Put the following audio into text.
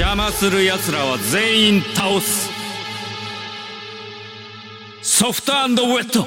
邪魔する奴らは全員倒す。ソフトウェット。